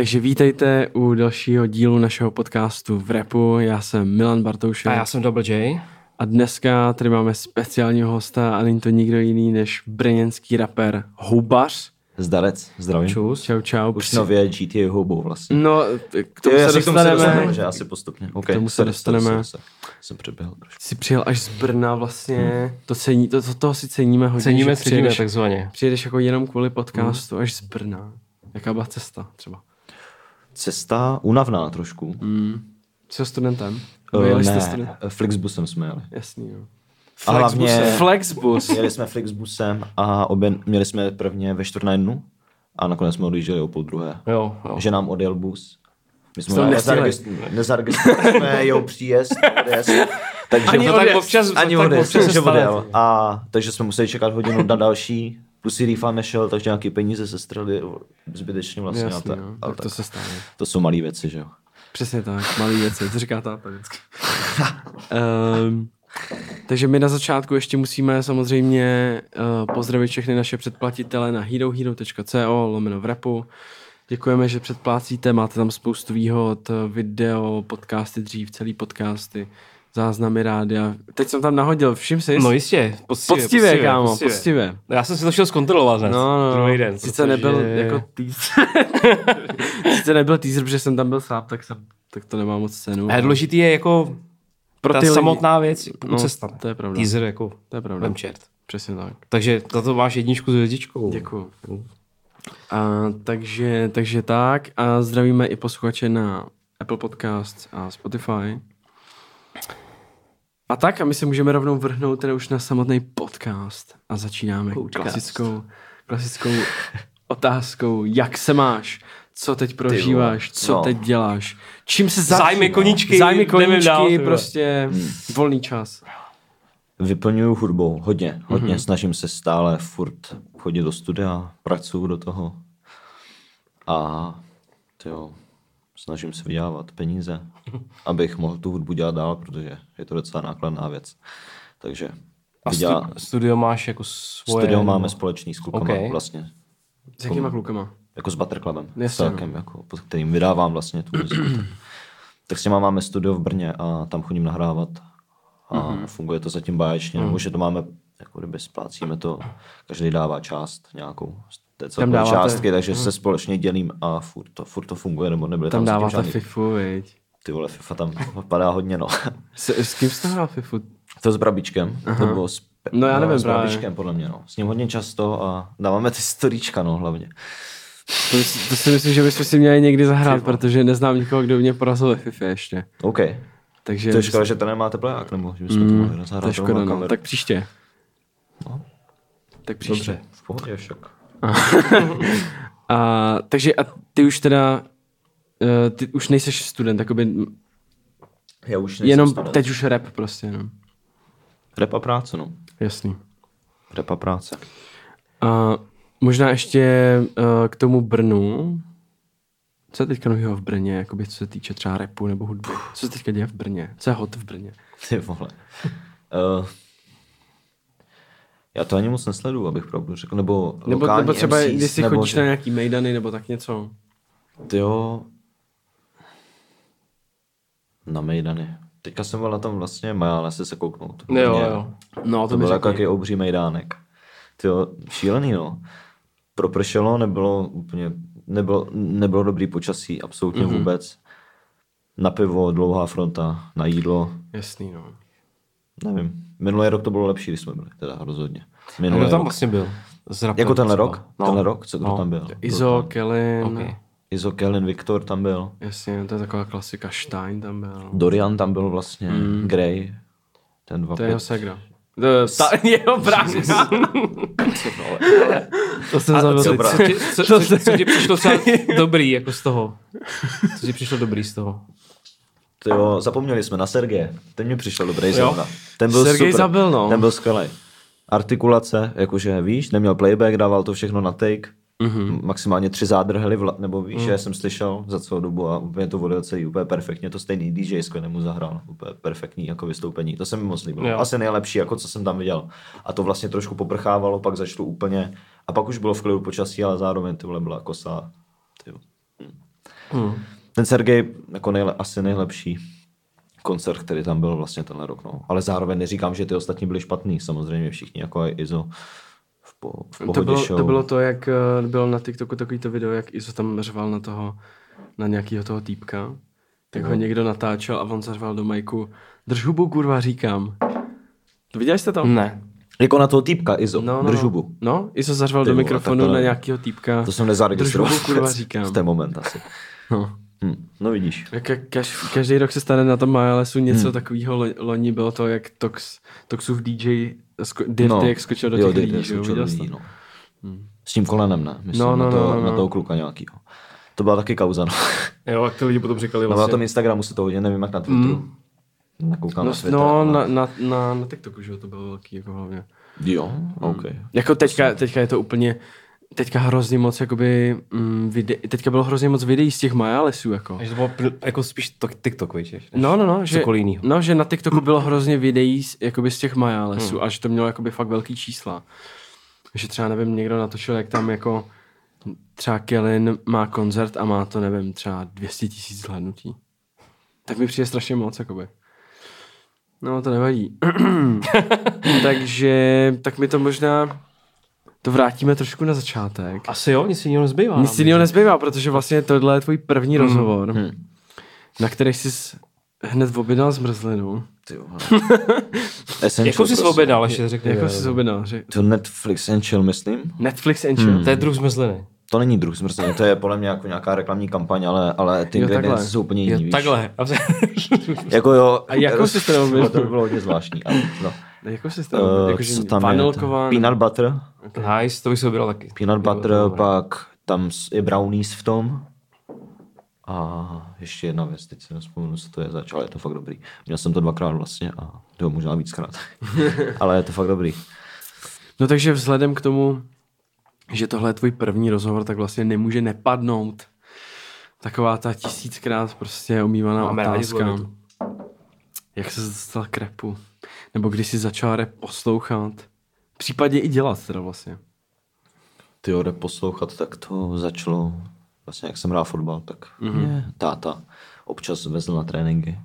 Takže vítejte u dalšího dílu našeho podcastu v repu. Já jsem Milan Bartoušek. A já jsem Double J. A dneska tady máme speciálního hosta a není to nikdo jiný než brněnský rapper Houbař. Zdarec, zdravím. Čus. Čau, čau. Už nově GTA Houbou vlastně. No, k tomu Jo, se já si k tomu se dostaneme. dostaneme, že asi postupně. Okay, tomu se dostaneme. Jsem přeběhl trošku. Jsi přijel až z Brna vlastně. To, cení, to, to, toho si ceníme hodně. Ceníme, ceníme přijedeš, takzvaně. přijedeš jako jenom kvůli podcastu až z Brna. Jaká byla cesta třeba? Cesta unavná trošku. Mm. Jsi studentem? Uh, Jeli jste ne, student? Flixbusem jsme jeli. Jasný, no. A hlavně Flexbus. jeli jsme Flixbusem a obě, měli jsme prvně ve čtvrt na jednu a nakonec jsme odjížděli o půl druhé. Jo, jo. Že nám odjel bus. My jsme nezaregistrovali, jsme jeho příjezd, odjezd. Takže Ani To tak odjezd. občas, ani tak odjezd, občas že odjel. A takže jsme museli čekat hodinu na další, plus si refund nešel, takže nějaký peníze se strali zbytečně vlastně. Jasný, a ta, no. a Tak tak. to se stane. to jsou malé věci, že jo. Přesně tak, malý věci, to říká táta vždycky. um, takže my na začátku ještě musíme samozřejmě uh, pozdravit všechny naše předplatitele na herohero.co lomeno v repu. Děkujeme, že předplácíte, máte tam spoustu výhod, video, podcasty dřív, celý podcasty, záznamy rádia. Teď jsem tam nahodil, všim si. No jistě, poctivě, poctivě, kámo, poctivě. Já jsem si to šel zkontrolovat hned, No, no, druhý no. den. Sice protože- nebyl jako teaser. Sice nebyl teaser, protože jsem tam byl sám, tak, jsem, tak to nemá moc cenu. A důležitý je jako Pro ta ty lidi- samotná věc, No, no, cesta. to je pravda. Teaser jako To je pravda. vem čert. Přesně tak. Takže za to máš jedničku s hvězdičkou. Děkuju. A, takže, takže tak. A zdravíme i posluchače na Apple Podcast a Spotify. A tak, a my se můžeme rovnou vrhnout teda už na samotný podcast. A začínáme Podcast. klasickou, klasickou otázkou. Jak se máš? Co teď prožíváš? Co no. teď děláš? Čím se Zájmy zabýváš? koníčky, Zájmy jdeme koníčky, dál, prostě volný čas. Vyplňuju hudbou, hodně, hodně. Mm-hmm. Snažím se stále furt chodit do studia, pracuju do toho a jo, snažím se vydělávat peníze, abych mohl tu hudbu dělat dál, protože je to docela nákladná věc. Takže A vydělá, stu, studio máš jako svoje... studio nebo- máme společný s klukama Ok. vlastně, S jakýma klukama? jako s Butter Clubem, Jasně, s celkem, jako, pod kterým vydávám vlastně tu muziku. tak- tak s těma máme studio v Brně a tam chodím nahrávat a mm-hmm. funguje to zatím báječně, mm. nebo že to máme, jako kdyby splácíme to, každý dává část nějakou té celkové dáváte- částky, takže se společně dělím a furt to, furt to funguje, nebo nebyly Tam tam, dáváte žádný, FIFU, viď? Ty vole, FIFA tam padá hodně, no. S, s kým jste hrál FIFU? to s Brabičkem, Aha. nebo s, Pe- No já nevím s právě. Brabičkem, podle mě, no. S ním hodně často a dáváme ty storíčka, no, hlavně. To, to si myslím, že bychom si měli někdy zahrát, protože neznám nikoho, kdo mě porazil ve FIFA ještě. OK. Takže To je škoda, že to nemáte pleják, nebo že bychom to mohli to zahrát je škoda, no. Tak příště. No. Tak příště. Dobře, v pohodě však. A, takže a ty už teda, uh, ty už nejseš student, jakoby Já už nejsem jenom student. teď už rap prostě, no. Rap a práce, no. Jasný. Rap a práce. A možná ještě uh, k tomu Brnu. Co je teďka nového v Brně, jakoby, co se týče třeba repu nebo hudby? Co se teďka děje v Brně? Co je hot v Brně? Ty vole. Uh, já to ani moc nesleduju, abych pravdu řekl. Nebo, Nebo, nebo třeba, MCs, když si chodíš že- na nějaký mejdany nebo tak něco. Ty jo. Na Mejdany. Teďka jsem byl na tom vlastně Majálne se se kouknout. Jo, jo. No, to, To byl jaký obří Mejdánek. Ty jo, šílený no. Propršelo, nebylo úplně, nebylo, nebylo dobrý počasí, absolutně Mhm. mm-hmm. vůbec. Na pivo, dlouhá fronta, na jídlo, Jasný, no. nevím. Minulý rok to bylo lepší, když jsme byli, teda rozhodně. A Minulý Kdo tam rok. vlastně byl? Z Jako tenhle třeba. rok? No. Tenhle rok? Co kdo No. tam byl? Izo, Kellen, Ok. okay. Izo, Kellen, Viktor tam byl. jasně, to je taková klasika, Stein tam byl. Dorian tam byl vlastně, mm. Grey. Ten dva To je jeho segra. To, ta, jeho právě. to jsem A zabil co, co, co, co, co ti přišlo třeba dobrý jako z toho? Co ti přišlo dobrý z toho? Ty jo, zapomněli jsme na Sergeje. Ten mi přišel dobrý zrovna. Ten byl Sergej super. zabil, no. Ten byl skvělý. Artikulace, jakože víš, neměl playback, dával to všechno na take. Mhm. Mm-hmm. Maximálně tři zádrhely, vla, nebo víš, mm. já jsem slyšel za celou dobu a úplně to vodil celý úplně perfektně. To stejný DJ mu zahrál, úplně perfektní jako vystoupení. To se mi moc líbilo. Jo. Asi nejlepší, jako co jsem tam viděl. A to vlastně trošku poprchávalo, pak začalo úplně, a pak už bylo v klidu počasí, ale zároveň ty vole byla kosa. Ty jo. Hm. Ten Sergej jako nejle, asi nejlepší koncert, který tam byl vlastně tenhle rok. No. Ale zároveň neříkám, že ty ostatní byli špatný. Samozřejmě všichni, jako je Izo v, po, v To bylo, show. to bylo to, jak eh, bylo na TikToku takový to video, jak Izo tam řval na toho, na nějakého toho týpka. Tak ho někdo natáčel a on zařval do majku, drž hubu, kurva, říkám. To viděli jste to? Ne. Jako na toho týpka, Izo, No, no, no, držubu. no. no, Izo zařval Ty do mikrofonu na nějakého týpka. To jsem nezaregistroval. Drž hubu, kurva, říkám. V ten moment asi. No. Hm. No vidíš. Jak kaž, každý rok se stane na tom Majalesu něco Hmm. hmm. takového. Lo, loni bylo to, jak Tox, Toxův DJ sko, Dirty, no. jak skočil do těch jo, lidí, Dirty, jo, viděl lidí, no. S tím kolenem, ne? Myslím, No, no, na, to, no, no, na no. toho kluka nějakýho. To byla taky kauza, no. Jo, jak to lidi potom říkali No, na vlastně. tom Instagramu se to hodně, nevím jak na Twitteru. Mm. Nakoukám No, na Twitter. no na, na, na, na TikToku, že jo, to bylo velký, jako hlavně. Jo, OK. Jako teďka, teďka je to úplně, teďka hrozně moc, jakoby, mm, vide, teďka bylo hrozně moc videí z těch Majalesů, jako. Takže to bylo pl- jako spíš to TikTok, víš? No, no, no, že, jinýho. no, že na TikToku bylo hrozně videí z, jakoby z těch Majalesů hmm. a že to mělo jakoby fakt velký čísla. Že třeba, nevím, někdo natočil, jak tam jako třeba Kellen má koncert a má to, nevím, třeba 200 tisíc zhlédnutí. Tak mi přijde strašně moc, jakoby. No, to nevadí. Takže, tak mi to možná, to vrátíme trošku na začátek. Asi jo, nic jiného nezbývá. Nic jiného nezbývá, protože vlastně tohle je tvůj první Hmm. rozhovor, na který jsi hned objednal zmrzlinu. Ty jo, Essential Jako jsi prostě. objednal, ještě řekni. Jako jsi objednal, že To Netflix and chill, myslím. Netflix and chill. To je druh zmrzliny. To není druh zmrzliny, to je podle mě jako nějaká reklamní kampaň, ale, ale ty Jo, ingredience takhle. jsou úplně Jo, jiný, víš. takhle. A Jako jo. A jakou jsi to? To by bylo hodně zvláštní. Ale, no. Jako jsi to Uh? Jako, co tam Peanut butter. nice, to bych si objednal taky. Peanut butter, dobré. pak tam je brownies v tom. A ještě jedna věc, teď si nespomenu, co to je zač, ale je to fakt dobrý. Měl jsem to dvakrát vlastně a jo, možná víckrát. ale je to fakt dobrý. No takže vzhledem k tomu, že tohle je tvůj první rozhovor, tak vlastně nemůže nepadnout taková ta tisíckrát prostě omývaná Máme otázka. Jak se dostal k repu? Nebo když jsi začal rap poslouchat? Případně i dělat teda vlastně. Ty rap poslouchat, tak to začalo, vlastně jak jsem hrál fotbal, tak mm-hmm. mě táta občas vezl na tréninky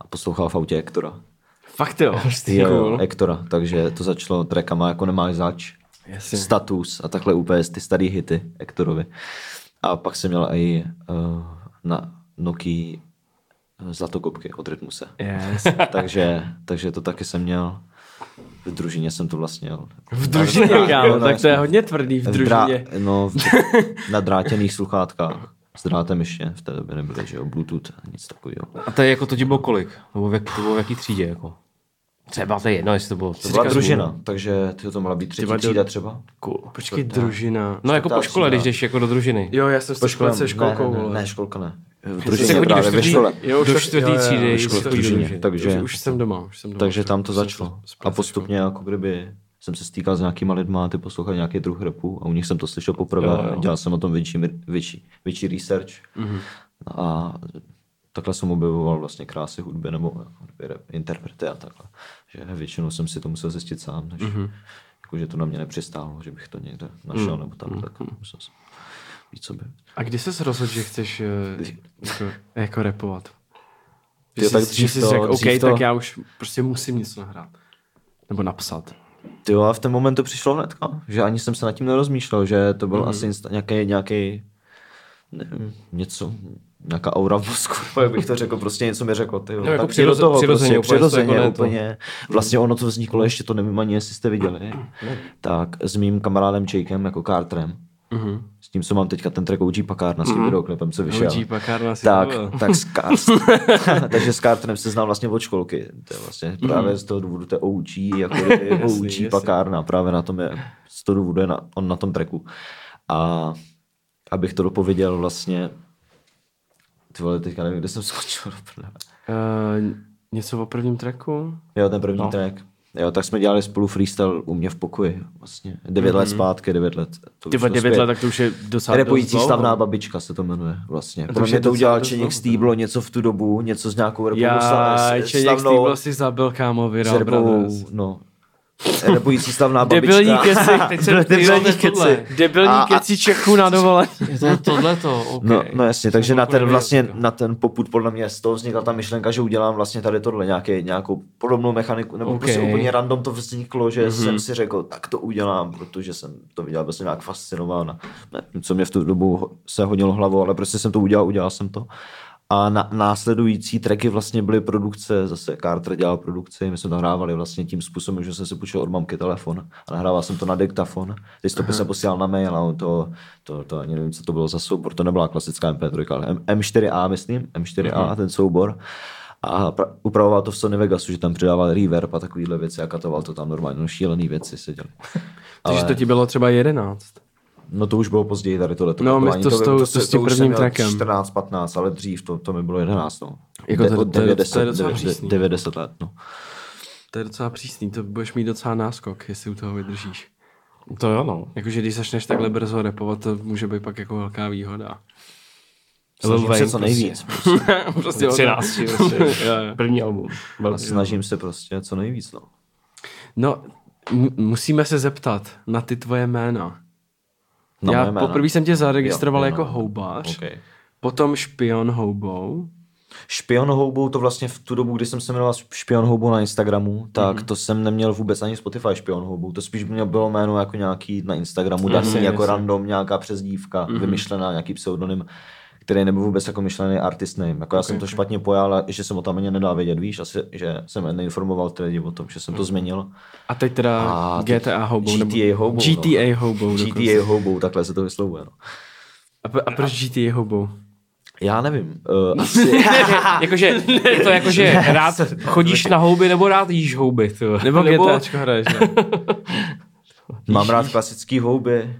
a poslouchal v autě Ektora. Fakt jo. Jo, Cool. jo, Ektora, takže to začalo trackama jako nemáš zač, Jasně. status a takhle úplně ty staré hity Ektorovi. A pak jsem měl i uh, na Nokia zlatokopky od Rytmuse. Yes. takže, takže to taky jsem měl. V družině jsem to vlastně měl. V družině, kámo, tak to je hodně tvrdý v družině. Drá, no, v, na drátěných sluchátkách. S drátem ještě v té době nebyly, že jo, Bluetooth, nic takového. A to je jako to ti bylo kolik? Nebo v, jak, to bylo v jaký třídě? Jako? Třeba to je jedno, jestli to bylo. To byla družina, takže tyjo, to mohla být třetí Třeba třída třeba. Cool. Počkej, družina. No jako po škole, třída. když jdeš jako do družiny. Jo, já jsem s školce se školkou, ne, ne, ne, ne, školka ne. Družině chodil do právě ve škole. Jo, už do čtvrtý třídy. škole, v družině, takže- Už, jsem doma, už jsem doma. Takže tam to Jsem začalo. A postupně jako kdyby jsem se stýkal s nějakýma lidma, ty poslouchali nějaký druh repu a u nich jsem to slyšel poprvé. Jo, jo. Dělal jsem o tom větší, větší, větší research. Mhm. A takhle jsem objevoval vlastně krásy hudby nebo jako kdyby rap, interprety a takhle. Že většinou jsem si to musel zjistit sám, než Mhm. jako, že to na mě nepřistálo, že bych to někde našel nebo tam, tak musel jsem víc co by. A kdy jsi rozhodl, že chceš eh, jako, jako rapovat? Že jsi, tak že jsi to- řekl, OK, to- tak já už prostě musím něco nahrát. Nebo napsat. Ty jo, a v ten moment to přišlo hnedka, že ani jsem se nad tím nerozmýšlel, že to byl mm. asi nějaký, nějaký nevím, něco, nějaká aura v mozku, jak bych to řekl, prostě něco mi řeklo, ty jo. No, jako přiroze- toho, přirozeně, prostě, úplně, přirozeně, jako ne to. úplně. Vlastně ono to vzniklo, ještě to nevím ani, jestli jste viděli, tak s mým kamarádem Jakem, jako Carterem, Mhm. s tím, co mám teďka ten track OG Pakárna s tím videoklipem, co vyšel. OG Pakárna si tak, zvolil. tak s takže s Carterem se znal vlastně od školky. To je vlastně právě z toho důvodu, to je OG, jako je OG jasně. pakárna, právě na tom je, z toho důvodu je na, on na tom tracku. A abych to dopověděl vlastně, ty vole, teďka nevím, kde jsem prdele. Uh, něco o prvním tracku? Jo, ten první no. track. Jo, tak jsme dělali spolu freestyle u mě v pokoji. Vlastně. Devět mm-hmm. let zpátky, devět let. To Ty vyšlo devět zpět. let, tak to už je docela Repující stavná babička se to jmenuje vlastně. Pro mě to udělal Čeněk Stýblo, něco v tu dobu, něco s nějakou repovou Já, Čeněk stavnou- Stýbl si zabil kámo Brothers. no. Repující slavná babička. Debilní keci. Teď jsem Debilní keci. Debilní A- keci Čechů na dovolení. Je to tohleto, okay. No, no jasně, takže na ten vlastně, to. na ten poput podle mě z toho vznikla ta myšlenka, že udělám vlastně tady tohle nějaké, nějakou podobnou mechaniku, nebo Ok. okay. prostě úplně random to vzniklo, že mm-hmm. jsem si řekl, tak to udělám, protože jsem to viděl prostě nějak fascinován. Ne, co mě v tu dobu se hodilo hlavou, ale prostě jsem to udělal, udělal jsem to. A na, následující tracky vlastně byly produkce, zase Carter dělal produkci, my jsme to nahrávali vlastně tím způsobem, že jsem si půjčil od mamky telefon a nahrával jsem to na diktafon. Ty stopy jsem posílal na mail a on to, to, to, ani nevím, co to bylo za soubor, to nebyla klasická MP3, ale M- M4A, myslím, M4A, ten soubor. A pra- upravoval to v Sony Vegasu, že tam přidával reverb a takovýhle věci a katoval to tam normálně, no šílený věci se děly. Takže to ti bylo třeba 11. No to už bylo později tady tohle. No, my to to, to s tím prvním trackem. 14, 15, ale dřív to, to mi bylo 11. No. Jako to- od to je- 9, to je docela 9, přísný. 9, 10 let. No. To je docela přísný, to budeš mít docela náskok, jestli u toho vydržíš. To jo, no. Jakože když začneš takhle brzo repovat, to může být pak jako velká výhoda. Snažím Wayne se co prostě. nejvíc. prostě 13, prostě. Jo. První album. A Velký. snažím se prostě co nejvíc. No. No, m- musíme se zeptat na ty tvoje jména. Na Já moje jména. poprvé jsem tě zaregistroval Jo, jako no. houbař, Okay. potom špion houbou. Špion houbou, to vlastně v tu dobu, kdy jsem se jmenoval Špion houbou na Instagramu, tak Mhm. to jsem neměl vůbec ani Spotify Špion houbou. To spíš mě bylo jméno jako nějaký na Instagramu, daný Jasně, jako random, nějaká přezdívka, Mhm. vymyšlená, nějaký pseudonym který nebyl vůbec jako myšlený artist name. Jako já jsem to špatně pojal, a že jsem o tom ani nedal vědět, víš, asi, že jsem neinformoval ty lidi o tom, že jsem to změnil. A teď teda A GTA houbou. nebo- GTA houbou, no. GTA houbou. dokonce. GTA houbou, takhle se to vyslovuje. No. A, a proč GTA houbou? Já nevím. Uh, asi, jakože, je to jako, že rád chodíš na houby nebo rád jíš houby. To. Nebo, nebo GTAčko hraješ, ne? mám rád klasický houby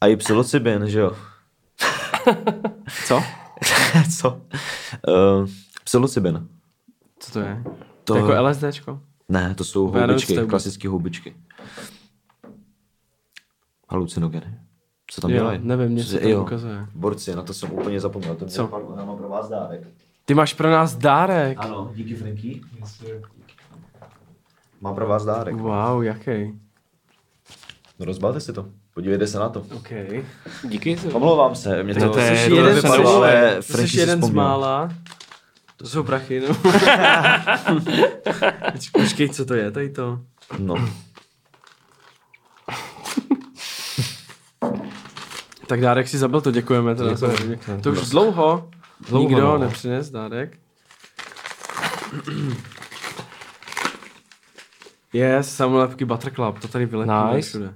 a i psilocybin, že jo. Co? Co? Uh, psilocybin. Co to je? To- To... Jako LSDčko? Ne, to jsou houbičky, to klasické houbičky. Halucinogeny. Co tam Jo, dělají? nevím, něco Co- tam jo, ukazuje. Borci, na to jsem úplně zapomněl. To Co? Co? Já mám pro vás dárek. Ty máš pro nás dárek. Ano, díky Franky. Mám pro vás dárek. Wow, jaký? No, rozbalte si to. Podívejte se na to. OK. Díky. Omlouvám se, mě to, To je- jsi to je jeden, jeden vypadlo, z- ale Franky jsi si jeden z mála. To jsou prachy, no. Počkej, co to je, tady to? No. Tak dárek si zabil, to děkujeme. Teda Děkujeme. samozřejmě. To už dlouho, Dlouho, nikdo no. nepřines dárek. Je, samolepky Butter Club, to tady vylepíme Nice. všude.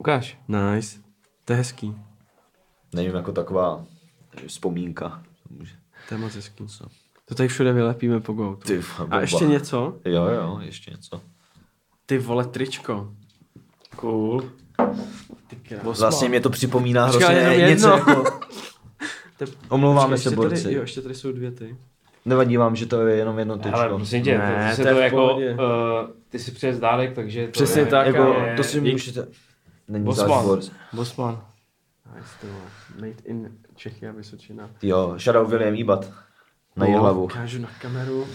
Ukáž. Nice. To je hezký. Nevím, jako taková vzpomínka. To je moc hezký. To tady všude vylepíme po Goutu. Ty, A ještě něco? Jo, jo, ještě něco. Ty vole tričko. Cool. Vlastně mě to připomíná Počkej, hrozně jenom něco jedno. jako... To- Omlouváme Počkej, se, borci. Tady, jo, ještě tady jsou dvě ty. Nevadí vám, že to je jenom jedno Ale tyčko. prosím tě, Ne, to to, je to jako, uh, ty si přines dárek, takže to Přesně je, tak, jako, jo. to si můžete... Není Bosman. záč borc. Bosman. Nice. Made in Čechy a Vysočina. Jo, shoutout William Ibat. Na její hlavu. Ukážu na kameru.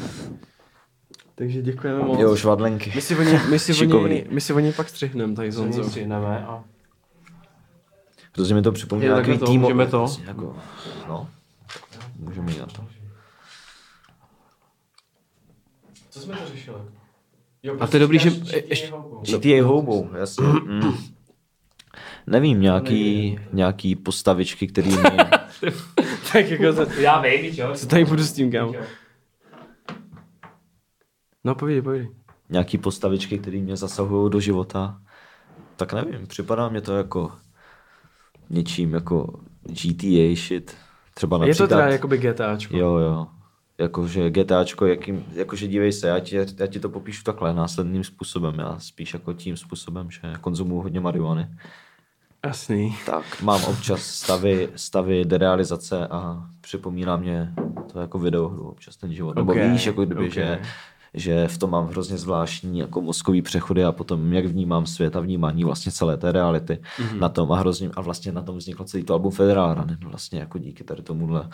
Takže děkujeme moc. Jo, švadlenky. My si o ní, my si o ní, my si o ní pak střihneme tady s Honzou. Střihneme a... Protože mi to připomíná takový to, tým. můžeme to. Jako, no, můžeme jít na to. Co jsme to řešili? Jo, A to je dobrý, že ještě... GTA houbou, jasně. Nevím, nějaký, nějaký postavičky, který mi... tak jako to, Já vím, jo. co tady budu s tím, kámo? No povídej, povídej. nějaký postavičky, které mě zasahují do života. Tak nevím, připadá mě to jako něčím jako GTA shit. Třeba Je například... to teda jakoby GTAčko. Jo, jo. Jakože GTAčko, jakým, jakože dívej se, já ti, já ti to popíšu takhle následným způsobem. Já spíš jako tím způsobem, že konzumuju hodně marihuany. Jasný. Tak mám občas stavy, stavy derealizace a připomíná mě to jako videohru občas ten život. Nebo Ok, víš, jako kdyby, ok. že že v tom mám hrozně zvláštní jako mozkový přechody a potom jak vnímám svět a vnímání vlastně celé té reality mm-hmm. na tom a hrozně a vlastně na tom vzniklo celý to album Federal Run, vlastně jako díky tady tomuhle,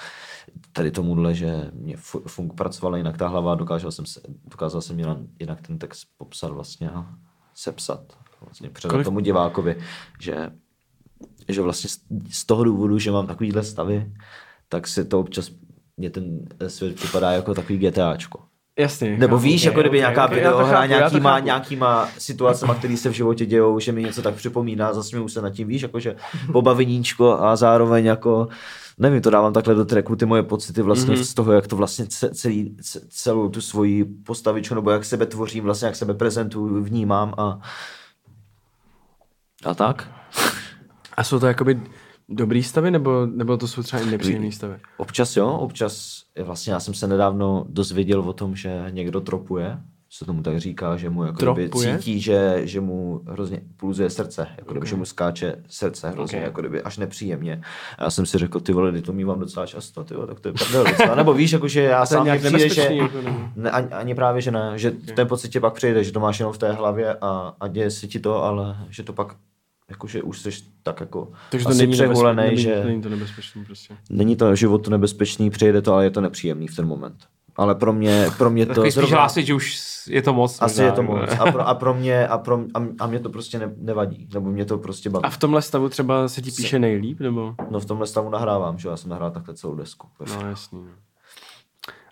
tady tomuhle, že mě fu- funk pracovala jinak ta hlava, dokázal jsem, se, dokázal jsem jinak, jinak ten text popsat vlastně a sepsat, vlastně předat Kolik- tomu divákovi, že že vlastně z- toho důvodu, že mám takovýhle stavy, tak si to občas mě ten svět připadá jako takový GTAčko. Jasně. Nebo chápu. víš, jako kdyby ok, nějaká ok, já to videohra nějakýma, nějakýma situacemi, které se v životě dějou, že mi něco tak připomíná, zasměju se nad tím, víš, jakože pobaveníčko a zároveň jako nevím, to dávám takhle do tracku, ty moje pocity vlastně Mhm. mm-hmm. z toho, jak to vlastně ce- celý, ce- celou tu svoji postavičku, nebo jak sebe tvořím, vlastně jak sebe prezentuju, vnímám a a tak. A jsou to jakoby dobrý stavy, nebo, nebo to jsou třeba i nepříjemný stavy? Občas jo, občas, vlastně já jsem se nedávno dozvěděl o tom, že někdo tropuje, se tomu tak říká, že mu jako kdyby cítí, že, že mu hrozně pulzuje srdce, jako kdyby, že mu skáče srdce hrozně, Ok. jako kdyby až nepříjemně. A já jsem si řekl, ty vole, to mývám docela často, ty vole, tak to je prdel docela. Nebo víš, jako, že já to sám nějak přijde, že, jako nebo? ne, ani, ani, právě, že ne, že ten pocit tě pak přijde, že to máš jenom v té hlavě a, a děje se ti to, ale že to pak jakože už jsi tak jako Takže to asi není, přehulenej, nebezpečný, že... není, není to nebezpečný prostě. Není to životu nebezpečný, přijde to, ale je to nepříjemný v ten moment. Ale pro mě, pro mě to Takový spíš hlásit, že už je to moc. asi možná, je to moc. A pro, a pro mě, a, pro, a, a mě to prostě ne, nevadí, nebo mě to prostě baví. A v tomhle stavu třeba se ti píše nejlíp, nebo? No v tomhle stavu nahrávám, že já jsem nahrál takhle celou desku. No jasný. no.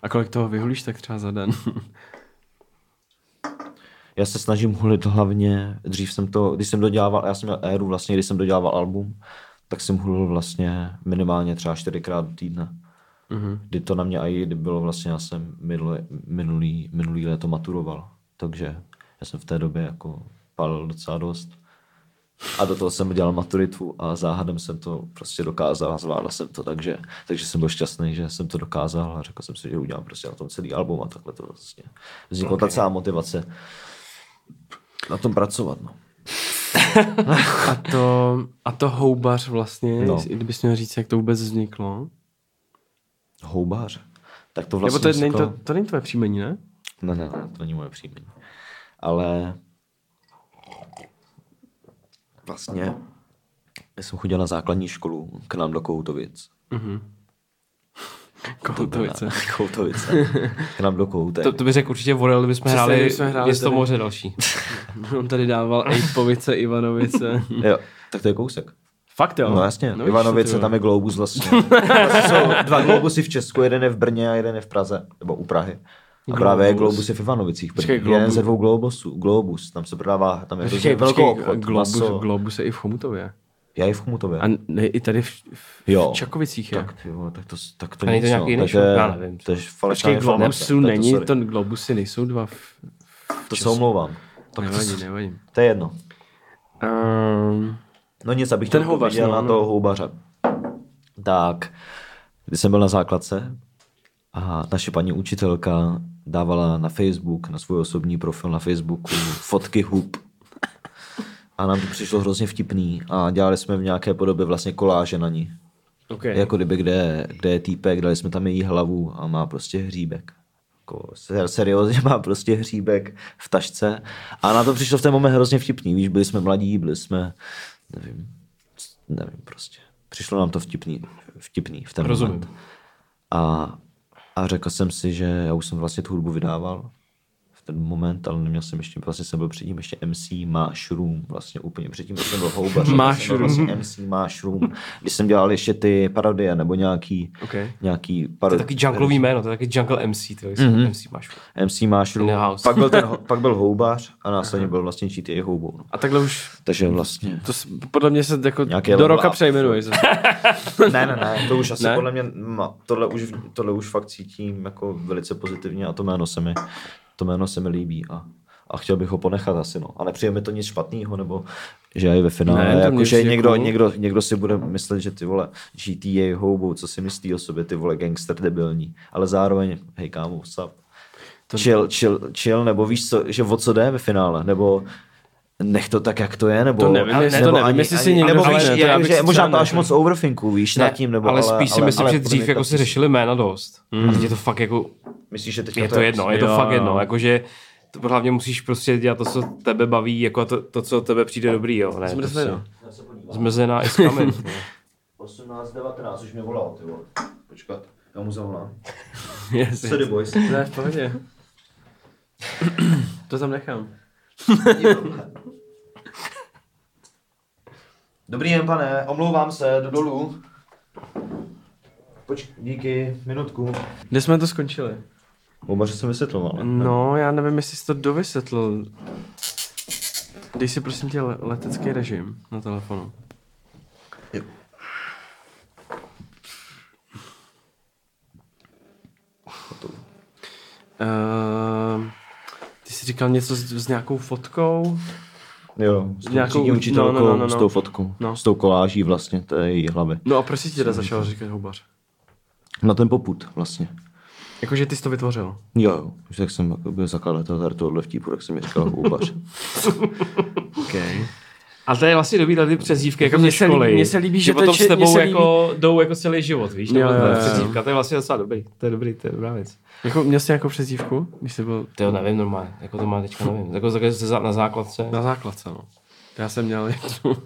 A kolik toho vyhulíš tak třeba za den? Já se snažím hulit hlavně, dřív jsem to, když jsem dodělával, já jsem měl éru vlastně, když jsem dodělával album, tak jsem hulil vlastně minimálně třeba čtyřikrát do týdne. Mhm. Kdy to na mě i kdy bylo vlastně, já jsem minulý, minulý, minulý léto maturoval, takže já jsem v té době jako palil docela dost. A do toho jsem dělal maturitu a záhadem jsem to prostě dokázal a zvládl jsem to, takže, takže jsem byl šťastný, že jsem to dokázal a řekl jsem si, že udělám prostě na tom celý album a takhle to vlastně vznikla okay. ta celá motivace na tom pracovat. No. A to, a to houbař vlastně, No. no. kdybys měl říct, jak to vůbec vzniklo? Houbář. Tak to Nebo vlastně to, je- není vzniklo- to, to není tvoje příjmení, ne? Ne, ne, ne, to není moje příjmení. Ale vlastně já jsem chodil na základní školu k nám do Koutovic. Koutovice. Koutovice. K nám do Koutek. To, to by řekl určitě Vorel, kdybychom Přesně, hráli, kdybychom hráli město tady. moře další. On tady dával Ejpovice, Ivanovice. Jo, tak to je kousek. Fakt jo? No jasně, No, no, Ivanovice, tam je Globus vlastně. vlastně jsou dva Globusy v Česku, jeden je v Brně a jeden je v Praze, nebo u Prahy. A právě je Globus. Globus je v Ivanovicích. Počkej, Brně. Jeden Globus. ze dvou Globusů, Globus, tam se prodává, tam je Počkej, velký obchod, Globus, maso. Globus je i v Chomutově. Já i v Chmutově. A ne, i tady v, v Jo. Čakovicích je. Tak, vole, tak to, tak to A není to nějaký jiný tak shop? je- Já nevím. To je falešná. Globusu Tak není, sorry. to Globusy nejsou dva v, To se omlouvám. nevadí, nevadí. To je jedno. Um, No nic, abych Ten to houbař, viděl no, na no. toho houbaře. Tak, když jsem byl na základce a naše paní učitelka dávala na Facebook, na svůj osobní profil na Facebooku fotky hub. A nám to přišlo hrozně vtipný a dělali jsme v nějaké podobě vlastně koláže na ní. okay. Jako kdyby, kde, kde je týpek, dali jsme tam její hlavu a má prostě hříbek. Jako ser- seriózně má prostě hříbek v tašce. A na to přišlo v ten moment hrozně vtipný. Víš, byli jsme mladí, byli jsme, nevím, nevím prostě. Přišlo nám to vtipný, vtipný v ten Rozumím. moment. A, a řekl jsem si, že já už jsem vlastně tu hudbu vydával ten moment, ale neměl jsem ještě, vlastně jsem byl předtím ještě MC Mushroom, vlastně úplně předtím, když jsem byl houbař. jsem Mushroom. Vlastně MC Mushroom, když jsem dělal ještě ty parodie nebo nějaký, Okay. nějaký To je parodie. taky junglový jméno, to je taky jungle MC, to je mm-hmm. MC máš. MC Mushroom, pak byl, ten, pak byl houbař a následně byl vlastně GTA houbou. No. A takhle už, Takže vlastně... to podle mě se jako Nějaký do roka přejmenuje. ne, ne, ne, to už asi Ne? podle mě, tohle, už, tohle už fakt cítím jako velice pozitivně a to jméno se mi, to jméno se mi líbí a, a chtěl bych ho ponechat asi, no. A nepřijde mi to nic špatného, nebo že je ve finále, Ne, ne, jako, že někdo, cool. někdo, někdo, si bude myslet, že ty vole GTA houbou, co si myslí o sobě, ty vole gangster debilní, ale zároveň, hej kámo, what's up? To- Chill, chill, chill, nebo víš co, že o co jde ve finále, nebo nech to tak, jak to je, nebo... To nevím, jestli- to nevím, jestli si někdo nebo víš, já bych že možná to až ne- moc overthinku, víš, nad tím, nebo ale spíš si myslím, ale že dřív jako si řešili jména dost. Mm. A teď je to fakt jako Myslíš, že teď Je to jedno, je to Jo, fakt jedno, jakože to hlavně musíš prostě dělat to, co tebe baví, jako to, to co tebe přijde dobrý, jo. Ne, Zmrzlina. prostě Zmrzená i s kamen. 18, 19, už mě volal, ty vole. Počkat, já mu zavolám. Yes. Sorry, boys. Ne, v pohodě. to tam nechám. Dobrý den, pane, omlouvám se, do dolů. Počkej, díky, minutku. Kde jsme to skončili? Obaře jsem vysvětloval. ne? No, já nevím, jestli jsi to dovysvětlil. Dej si prosím tě le- letecký režim na telefonu. Jo. Uh, ty jsi říkal něco s, s nějakou fotkou? Jo, s tou Nějakou- třídní učitelkou, no, no, no, no, s no. tou fotkou, No. s tou koláží vlastně té její hlavy. No a proč jsi teda začal říkat houbař? Na ten poput vlastně. Jakože ty jsi to vytvořil. Jo, jo, už jak jsem jako byl zakladatel tady tohohle vtípu, tak jsem mi říkal houbař. Okay. A to je vlastně dobrý tady přezdívky jako Mně ze se líbí- školy. mně se líbí, že to potom s tebou jako jdou jako celý život, víš? Jo, jo, to je jo. přezdívka, to je vlastně docela dobrý. To je dobrý, to je dobrá věc. Jako, měl jsi nějakou přezdívku, když jsi byl To jo, nevím normálně, jako to má teďka nevím. Jako na základce. na základce, no. Já jsem měl jednu.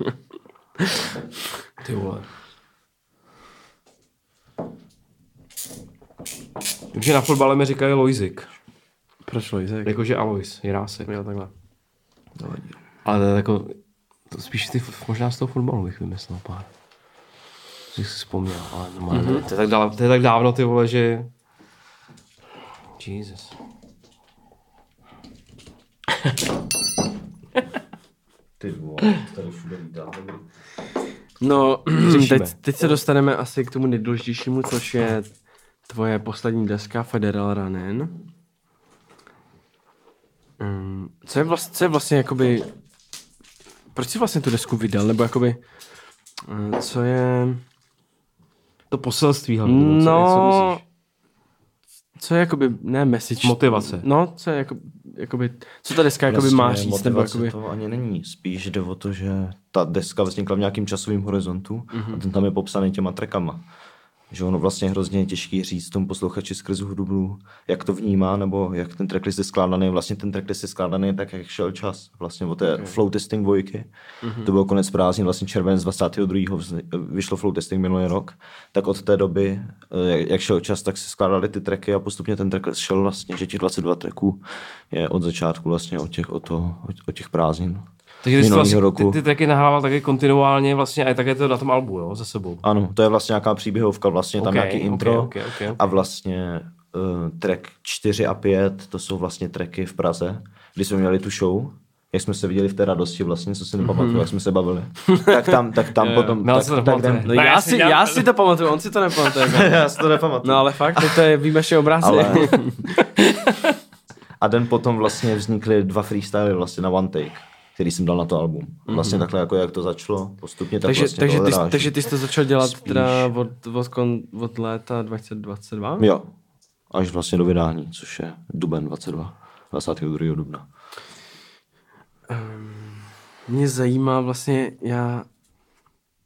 Ty vole. Takže na fotbale mi říkají Loizik. Proč Lojzek? Jakože Alois, Jirásek. Jo, takhle. Ale to je jako, to spíš ty, možná z toho fotbalu bych vymyslel pár. Že si vzpomněl, ale normálně, mm-hmm. to, je tak dávno, to je tak dávno, ty vole, že... Jesus. Ty vole, tady všude. No, teď, teď se dostaneme asi k tomu nejdůležitějšímu, což je tvoje poslední deska Federal Running. Um, co je vlastně, co je vlastně jakoby, proč jsi vlastně tu desku vydal, nebo jakoby, eh, co je, To poselství hlavně, nebo co, No, co myslíš? co je jakoby, ne message. Motivace. No, co je jako, jakoby, co ta deska jakoby má říct, nebo jakoby, to ani není. Spíš jde o to, že ta deska vznikla v nějakým časovým horizontu Mhm. a ten tam je popsaný těma trackama. Že ono vlastně hrozně je těžký říct tomu posluchači skrz hudbu, jak to vnímá, nebo jak ten tracklist je skládaný. Vlastně ten tracklist je skládaný tak, jak šel čas. Vlastně o té okay. flow testing dvojky. Mhm. To byl konec prázdnin, vlastně červenec 22. vz- vyšlo flow testing minulý rok. Tak od té doby, eh, jak- jak šel čas, tak se skládaly ty tracky a postupně ten tracklist šel vlastně, že těch 22 tracků je od začátku vlastně od těch, od toho, od, od těch prázdnin. Takže ty, vlastně, roku. ty, ty tracky nahrával taky kontinuálně vlastně a je také to na tom albu, jo, za sebou. Ano, to je vlastně nějaká příběhovka, vlastně tam Ok, nějaký ok, intro ok, ok, ok. a vlastně uh, track 4 a 5, to jsou vlastně tracky v Praze, kdy jsme měli tu show, jak jsme se viděli v té radosti vlastně, co si nepamatuju, jak jsme se bavili. tak tam, tak tam potom, Mel tak, se to tak, jdem, no Ne, já, já si, já si to pamatuju, on si to nepamatuje. já si to nepamatuju. No ale fakt, to je výjimečný obrázek. Ale... a den potom vlastně vznikly dva freestyly vlastně na one take, který jsem dal na to album. Vlastně takhle jako jak to začalo, postupně tak takže, vlastně takže, to ty, takže ty jsi to začal dělat Spíš. teda od, od, kon, od léta 2022? Jo, až vlastně do vydání, což je duben 22, 22. dubna. Mě zajímá vlastně, já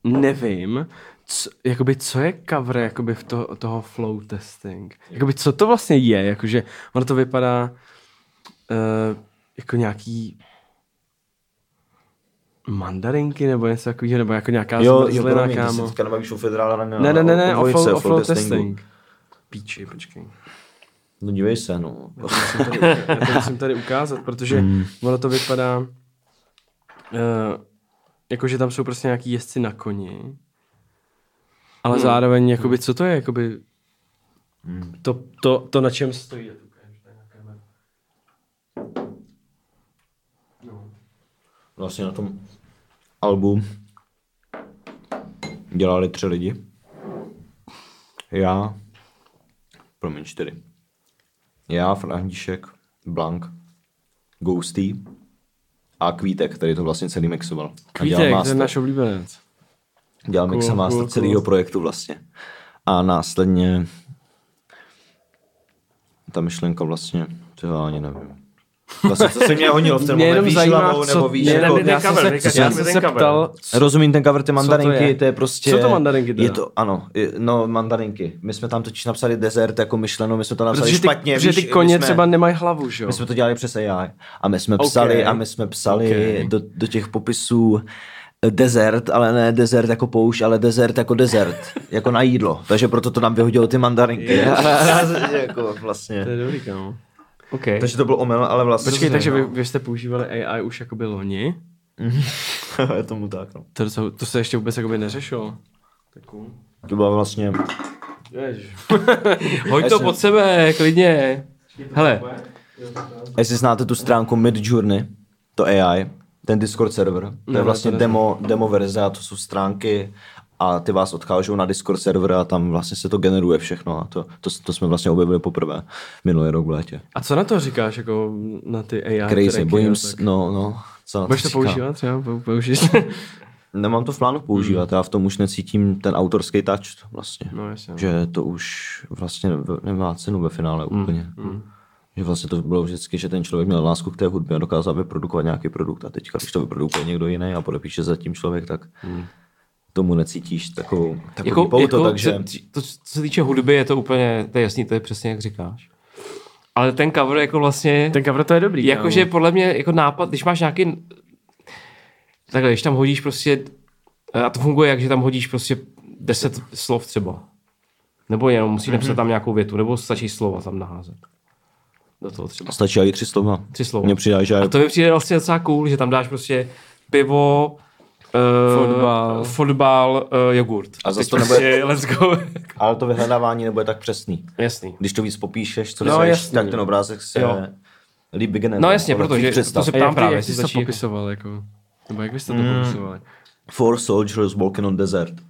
nevím, co, jakoby, co je cover jakoby v to, toho flow testing. Jakoby, co to vlastně je, jakože ono to vypadá uh, jako nějaký mandarinky nebo něco takového, nebo jako nějaká Jo, jo, zmrzlina, ty kámo. se teďka nebavíš o federále, ne, Ne, ne, ne, ne, o, flow, o flow testingu. testing. Píči, počkej. No dívej se, no. Já to musím tady, já to musím tady ukázat, protože Hmm. ono to vypadá, uh, jako že tam jsou prostě nějaký jezdci na koni, ale Hmm. zároveň, jakoby, co to je, jakoby, to, to, to, na čem stojí. Vlastně na tom albu dělali tři lidi. Já, promiň, čtyři. Já, František, Blank, Ghosty a Kvítek, který to vlastně celý mixoval. Kvítek, master. náš oblíbenec. Dělal mix a Cool, master cool, celého cool. projektu vlastně. A následně ta myšlenka vlastně, to já ani nevím. Vlastně, co se mě honilo v ten Mě moment, víš zajímá, hlavou, co- nebo víš, mě jako, jenom- ten já jsem cover, se- říkáš, já jsem se cover. ptal, Rozumím ten cover, ty mandarinky, je? to je prostě... Co to mandarinky teda? Je to, ano, je, no mandarinky. My jsme tam totiž napsali desert jako myšleno, my jsme to napsali Protože ty, špatně. protože ty my koně jsme, třeba nemají hlavu, že jo? My jsme to dělali přes AI a my jsme psali, Ok. a my jsme psali Ok. do, do těch popisů eh, desert, ale ne desert jako poušť, ale desert jako desert, jako na jídlo. Takže proto to nám vyhodilo ty mandarinky. jako vlastně. To je dobrý, kámo. OK. Takže to byl omyl, ale vlastně... Počkej, takže vy, vy jste používali AI už jakoby loni? je tomu tak, no. To, to, to se ještě vůbec jakoby neřešilo. Tak cool. To byla vlastně... Hoď to pod sebe, klidně. Hele, Jestli znáte tu stránku Midjourney, to AI, ten Discord server, to je vlastně to neznám. demo, demo verze a to jsou stránky a ty vás odkážou na Discord server a tam vlastně se to generuje všechno a to, to, to jsme vlastně objevili poprvé minulý rok v létě. A co na to říkáš, jako na ty AI Crazy, tracky, bojím se, no, no, co na Budeš to říkám? používat třeba? Pou- Použiješ? Nemám to v plánu používat, já v tom už necítím ten autorský touch vlastně. no jasně. Že to už vlastně ne- nemá cenu ve finále úplně. Že vlastně to bylo vždycky, že ten člověk měl lásku k té hudbě a dokázal vyprodukovat nějaký produkt a teďka, když to vyprodukuje někdo jiný a podepíše za tím člověk, tak tomu necítíš takovou, takový jako, pouto, jako takže... co, to, co se týče hudby, je to úplně, to je jasný, to je přesně jak říkáš. Ale ten cover jako vlastně, Ten cover to je dobrý. jakože kámo. podle mě jako nápad, když máš nějaký, takhle, když tam hodíš prostě, a to funguje jak, že tam hodíš prostě 10 slov třeba. Nebo jenom musíš napsat tam nějakou větu, nebo stačí slova tam naházet. Do toho třeba. Stačí i tři slova. Tři slova. Mně přidá, že A to mi přijde vlastně docela cool, že tam dáš prostě pivo, uh, Fotbal. fotbal uh, jogurt. A zas Teď to prostě, let's go. ale to vyhledávání nebude tak přesný. Jasný. Když to víc popíšeš, co No, jasný. tak ten obrázek se Jo. líp vygeneruje. No jasně, protože představ. to se ptám právě, jak jestli jsi to popisoval, jako? Nebo jak byste to Mm. popisovali? Four soldiers walking on desert.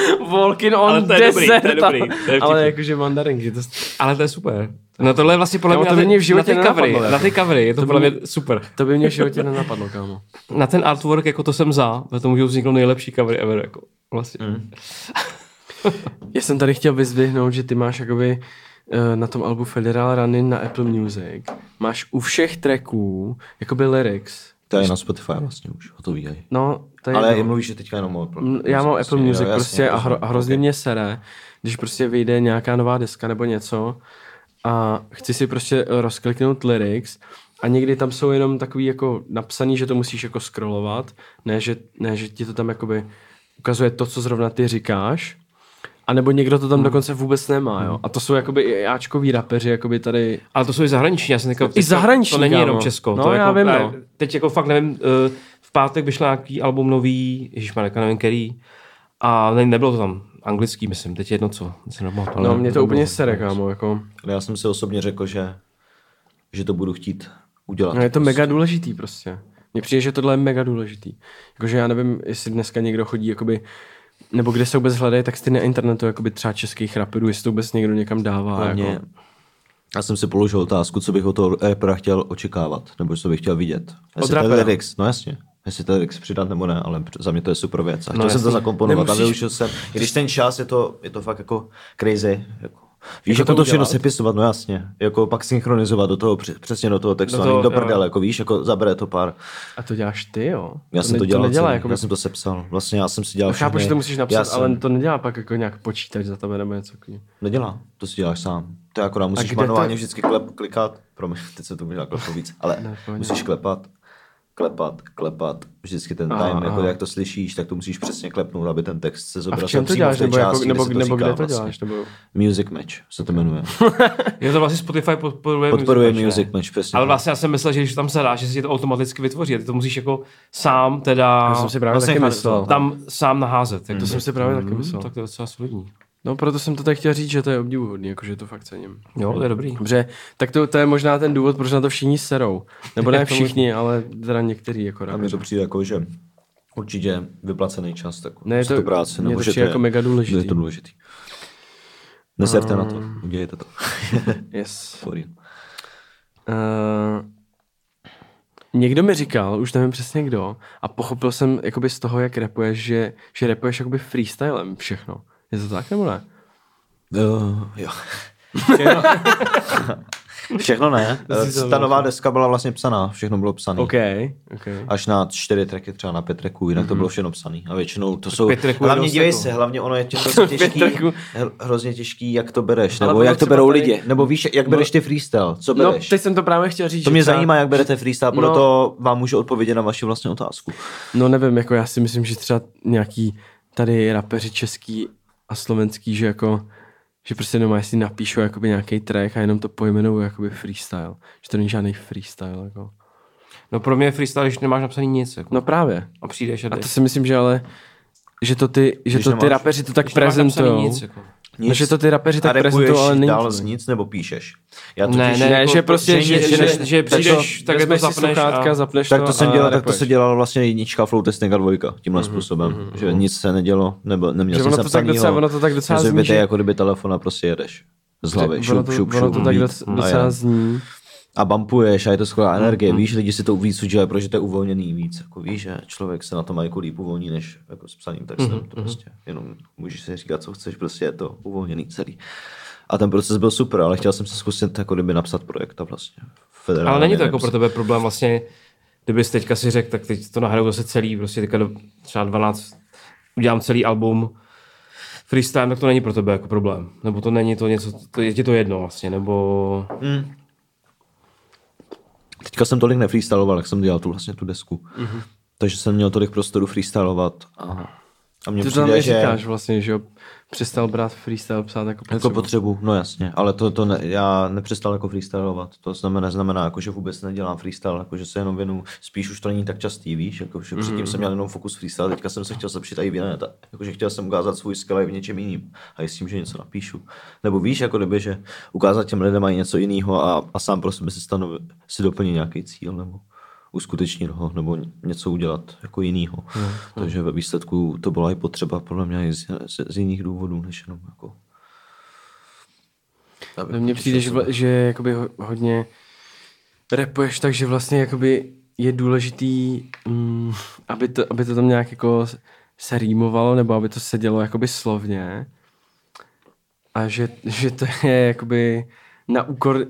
Walking on Ale to je dobrý, desert, to je dobrý, to je ale jakože mandarinky, to, Ale to je super. No tohle je vlastně podle Kámo, mě to na, by ty, mě v životě na ty covery, nenapadlo, na jako. ty covery, je to, To by podle mě- super. to by mě v životě nenapadlo, kámo. Na ten artwork, jako to jsem za, to můžou vzniknout nejlepší covery ever, jako vlastně. Mm. Já jsem tady chtěl vyzdvihnout, že ty máš jakoby eh, na tom albu Federal Running na Apple Music. Máš u všech tracků jakoby lyrics. To je na Spotify vlastně už, hotový aj. No, to je Ale jedno. mluvíš, že teďka jenom o Apple. Já mám Apple Music jo, jasně, prostě a, jasně, hro, a hrozně ok. mě sere, když prostě vyjde nějaká nová deska nebo něco a chci si prostě rozkliknout lyrics a někdy tam jsou jenom takový jako napsaný, že to musíš jako scrollovat, ne že, ne, že ti to tam jakoby ukazuje to, co zrovna ty říkáš, a nebo někdo to tam dokonce vůbec nemá, jo. A to jsou jakoby i Ačkoví rapeři, jakoby tady Ale to jsou i zahraniční, já jsem teďka, teďka zahraniční, to není kámo. jenom Česko. No, to já jako, vím, no. Teď jako fakt nevím, eh, v pátek vyšel nějaký album nový, ježišmarja, nevím který, a ne, nebylo to tam anglický, myslím, teď je jedno co. Nepamatuju, No, ale mě to úplně sere, kámo, jako. Ale já jsem si osobně řekl, že, že to budu chtít udělat. No, je to mega důležitý prostě. Mně přijde, že tohle je mega důležitý. Jakože já nevím, jestli dneska někdo chodí, jakoby, nebo kde se vůbec hledají texty na internetu, jakoby třeba českých raperů, jestli to vůbec někdo někam dává. Hlavně, Jako. já jsem si položil otázku, co bych od toho rapera chtěl očekávat, nebo co bych chtěl vidět. Jestli ten rapera? lyrics, no jasně, jestli ten lyrics přidat nebo ne, ale za mě to je super věc. A chtěl No jsem to jasně. zakomponovat Nemusíš- a využil jsem, i když ten čas je to, je to fakt jako crazy, jako, Víš, Jako jako to to všechno sepisovat, no jasně. Jako pak synchronizovat do toho, přesně do toho textu, Do do, toho, do prdele, jako víš, jako zabere to pár. A to děláš ty, jo? Já to jsem to ne- dělal, to nedělá, celý, jakoby, já jsem to sepsal. Vlastně já jsem si dělal chápu, všechny- že to musíš já napsat, jsem, ale to nedělá pak jako nějak počítač za tebe nebo něco takového. Nedělá, to si děláš sám. To je akorát musíš manuálně to- vždycky klep, klikat, promiň, teď se to možná klepnu víc, ale Ne, musíš klepat, klepat, klepat, vždycky ten Aha, time, jako aha. jak to slyšíš, tak to musíš přesně klepnout, aby ten text se A v zobrazil čem to přímo děláš? v té Nebo, jako, části, nebo, kde se to nebo kde to vlastně. děláš? Nebo... Music Match se to jmenuje. Je to vlastně Spotify podporuje, Podporuje Match, ne? Music Match, přesně. Ale vlastně já jsem myslel, že když tam zadáš, že si to automaticky vytvoří. A ty to musíš jako sám teda Já jsem si právě vlastně taky myslel. tam sám naházet. Tak To jsem si právě taky myslel. tak to je docela solidní. No, proto jsem to tak chtěl říct, že to je obdivuhodný, jakože to fakt cením. Jo, to je dobrý. Dobře, tak to, to je možná ten důvod, proč na to všichni serou. Nebo ne to všichni, ale teda některý jako A mi to přijde jako, že určitě vyplacený čas, tak Ne, za to- mně nebo to že přijde je- jako mega důležitý. Je to důležitý. Neserte na to, udělejte to. Yes. For real. Uh, někdo mi říkal, už nevím přesně kdo, a pochopil jsem jakoby z toho, jak rapuješ, že, že rapuješ jakoby freestylem všechno. Je to tak nebo ne? Uh, jo. Všechno ne. To Ta nová deska byla vlastně psaná, všechno bylo psané. OK, OK. Až na čtyři tracky, třeba na pět tracků, jinak to bylo všechno psané. A většinou to jsou... hlavně dívej jako. se, hlavně ono je tě hrozně těžký, hrozně těžký, jak to bereš, Ale nebo jak to berou tady- lidi, nebo víš, jak bereš ty freestyle, co No, bereš. teď jsem to právě chtěl říct. to mě třeba- zajímá, jak berete freestyle, No. proto vám můžu odpovědět na vaši vlastní otázku. No nevím, jako já si myslím, že třeba nějaký tady rapeři český a slovenský, že jako že prostě jenom si napíšou jakoby nějaký track a jenom to pojmenují jakoby freestyle. Že to není žádný freestyle. Jako. No pro mě je freestyle, když nemáš napsaný nic. Jako. No právě. A přijdeš a A to si myslím, že ale že to ty, že Když to ty nemáš- rapeři to tak prezentují. Nic. No, že to ty rapeři tak prezentují, ale není dál to. z nic, nebo píšeš? Já Ne, totiž- ne, Ne, jako že prostě, že- že, že- že, přijdeš, tak to si zapneš a- zapneš tak to to, jsem dělal, tak to se dělalo vlastně jednička, flow testing a dvojka, tímhle mm-hmm, způsobem, mm-hmm. že nic se nedělo, nebo neměl Že jsem ono to tak docela- ono to tak docela zní, jako kdyby telefon a prostě jedeš z hlavy, šup, to, šup, ono šup, to tak a docela zní. A bumpuješ a je to skvělá energie, víš, lidi si to víc užívají, protože to je uvolněný víc, jako víš, že člověk se na to má jako líp uvolní, než jako s psaným textem, to prostě jenom můžeš si říkat, co chceš, prostě je to uvolněný celý. A ten proces byl super, ale chtěl jsem si zkusit jako kdyby napsat projekt a vlastně. Federálně Ale není to jako pro tebe problém vlastně, kdybys teďka si řekl, tak teď to nahraju zase celý, prostě teďka do třeba 12, udělám celý album, freestyle, tak to není pro tebe jako problém. Nebo to není to něco, to je ti to jedno vlastně, nebo... Teďka jsem tolik nefreestyloval, jak jsem dělal tu vlastně tu desku. Mm-hmm. Takže jsem měl tolik prostoru freestylovat a, a mně Ty to tam přijde, i že říkáš vlastně, že jo, přestal brát freestyle psát jako potřebu. jako potřebu, no jasně, ale to, to ne, já nepřestal jako freestylovat, to znamená, znamená jako, že vůbec nedělám freestyle, jako, že se jenom věnu, spíš už to není tak častý, víš, jako, že předtím Mhm. jsem měl jenom fokus freestyle, teďka jsem se chtěl zlepšit i v jiné, ta, jako, že chtěl jsem ukázat svůj skill i v něčem jiným a i s tím, že něco napíšu. Nebo víš, jako kdyby, že ukázat těm lidem mají něco jiného a, a sám pro sebe si stanovit, si doplnit nějaký cíl, nebo uskutečnit ho, nebo něco udělat jako jinýho. Mhm. Takže ve výsledku to byla i potřeba podle mě i z, z, z jiných důvodů, než jenom jako Mně přijde, že, že jakoby ho- hodně repuješ tak, že vlastně jakoby je důležitý, mm, aby, to, aby to tam nějak jako se rýmovalo, nebo aby to se dělo jakoby slovně. A že, že to je jakoby na úkor,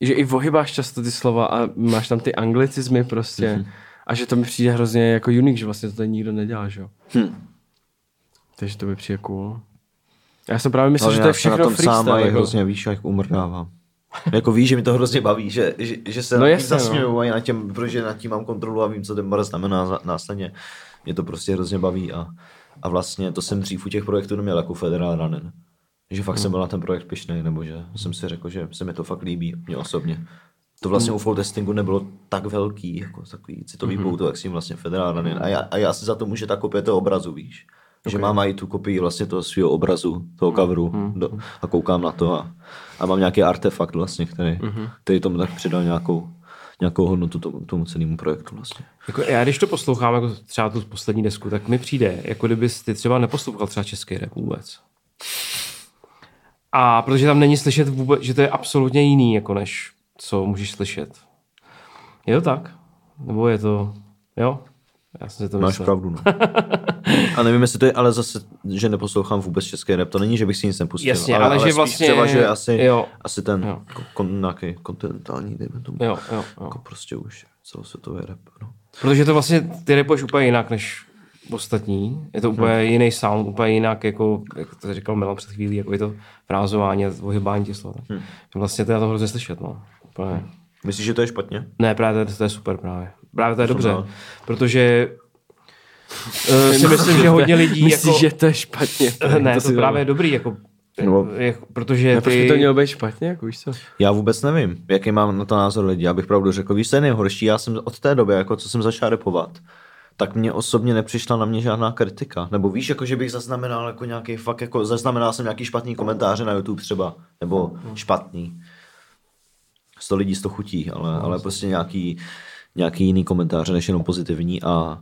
že i ohybáš často ty slova a máš tam ty anglicizmy prostě. Mhm. Mm-hmm. A že to mi přijde hrozně jako unik, že vlastně to tady nikdo nedělá, že jo. Hm. Takže to mi přijde cool. Já jsem právě myslel, Ale že to je se na všechno tom sám freestyle. a Jako. hrozně víš, jak umrdávám. jako víš, že mi to hrozně baví, že, že, že se No no, jasně, no. zasměju a na těm, protože nad tím mám kontrolu a vím, co ten bar znamená následně. Mě to prostě hrozně baví a, a vlastně to jsem dřív u těch projektů neměl jako Federal Runner. Že fakt Hmm. jsem byl na ten projekt pišnej, nebo že jsem si řekl, že se mi to fakt líbí, mě osobně. To vlastně Hmm. u flow testingu nebylo tak velký, jako takový citový mm-hmm. pouto, jak s tím vlastně Federal Runner. A já, a já si za to může ta kopie toho obrazu, víš. Že mám i tu kopii vlastně toho svého obrazu, toho coveru do, a koukám na to a, a mám nějaký artefakt vlastně, který, který tomu tak přidal nějakou, nějakou hodnotu tomu, tomu celému projektu vlastně. Jako já když to poslouchám, jako třeba tu poslední desku, tak mi přijde, jako kdybys ty třeba neposlouchal třeba český rap vůbec. A protože tam není slyšet vůbec, že to je absolutně jiný, jako než co můžeš slyšet. Je to tak? Nebo je to, jo? Já jsem si to Máš myslel. pravdu, no. A nevím, jestli to je, ale zase, že neposlouchám vůbec český rap, to není, že bych si nic nepustil. Jasně, ale že spíš vlastně- převažuje asi, jo. asi ten Jo. ko- kon, nějaký kontinentální, dejme tomu. Jo, jo, jo. Jako prostě už celosvětový rap, no. Protože to vlastně, ty rapuješ úplně jinak než ostatní. Je to úplně Hmm. jiný sound, úplně jinak, jako, jak to říkal Milan před chvílí, jako je to frázování a ohybání těch slov. Hmm. Vlastně to je to hrozně slyšet, no. Úplně. Myslíš, že to je špatně? Ne, právě to, to je super právě. Právě to je dobře, rád. protože uh, si myslím, že hodně lidí Myslíš, jako... že to je špatně? ne, to si právě je dobrý, jako, No. jak, protože Ne, proč by ty... to mělo být špatně, jako víš co? Já vůbec nevím, jaký mám na to názor lidi. Já bych pravdu řekl, víš, je nejhorší, já jsem od té doby, jako co jsem začal repovat, tak mě osobně nepřišla na mě žádná kritika. Nebo víš, jako že bych zaznamenal jako nějaký fakt, jako zaznamenal jsem nějaký špatný komentáře na YouTube třeba, nebo špatný. 100 lidí 100 chutí, ale, ale prostě nějaký, nějaký jiný komentáře, než jenom pozitivní a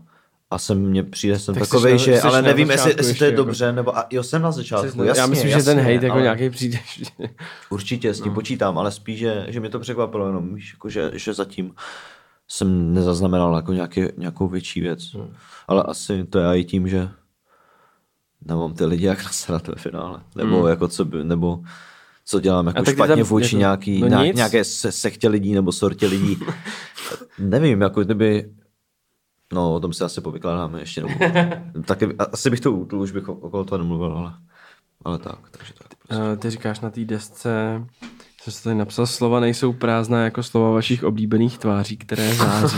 a jsem mně přijde jsem Tak takový, na- že, jsi ale nevím, jestli, jestli to je jako. dobře, nebo a jo, jsem na začátku, jasně, Já myslím, jasně, že ten hate jako ale- nějaký přijde. Určitě s tím no. počítám, ale spíš, že, že mě to překvapilo jenom, víš, jako že, že zatím jsem nezaznamenal jako nějaký, nějakou větší věc. Hmm. Ale asi to je i tím, že nemám ty lidi jak nasrat ve finále. Nebo hmm. jako co by, nebo co dělám jako tak špatně tam vůči jako- nějaký, no nějak, nějaké se, sechtě lidí nebo sortě lidí. Nevím, jako kdyby, no o tom si asi povykládáme ještě. Nebo, taky, asi bych to utl, už bych okolo toho nemluvil, ale, ale tak. Takže tak. Uh, ty říkáš na té desce, co jsi tady napsal, slova nejsou prázdná jako slova vašich oblíbených tváří, které září.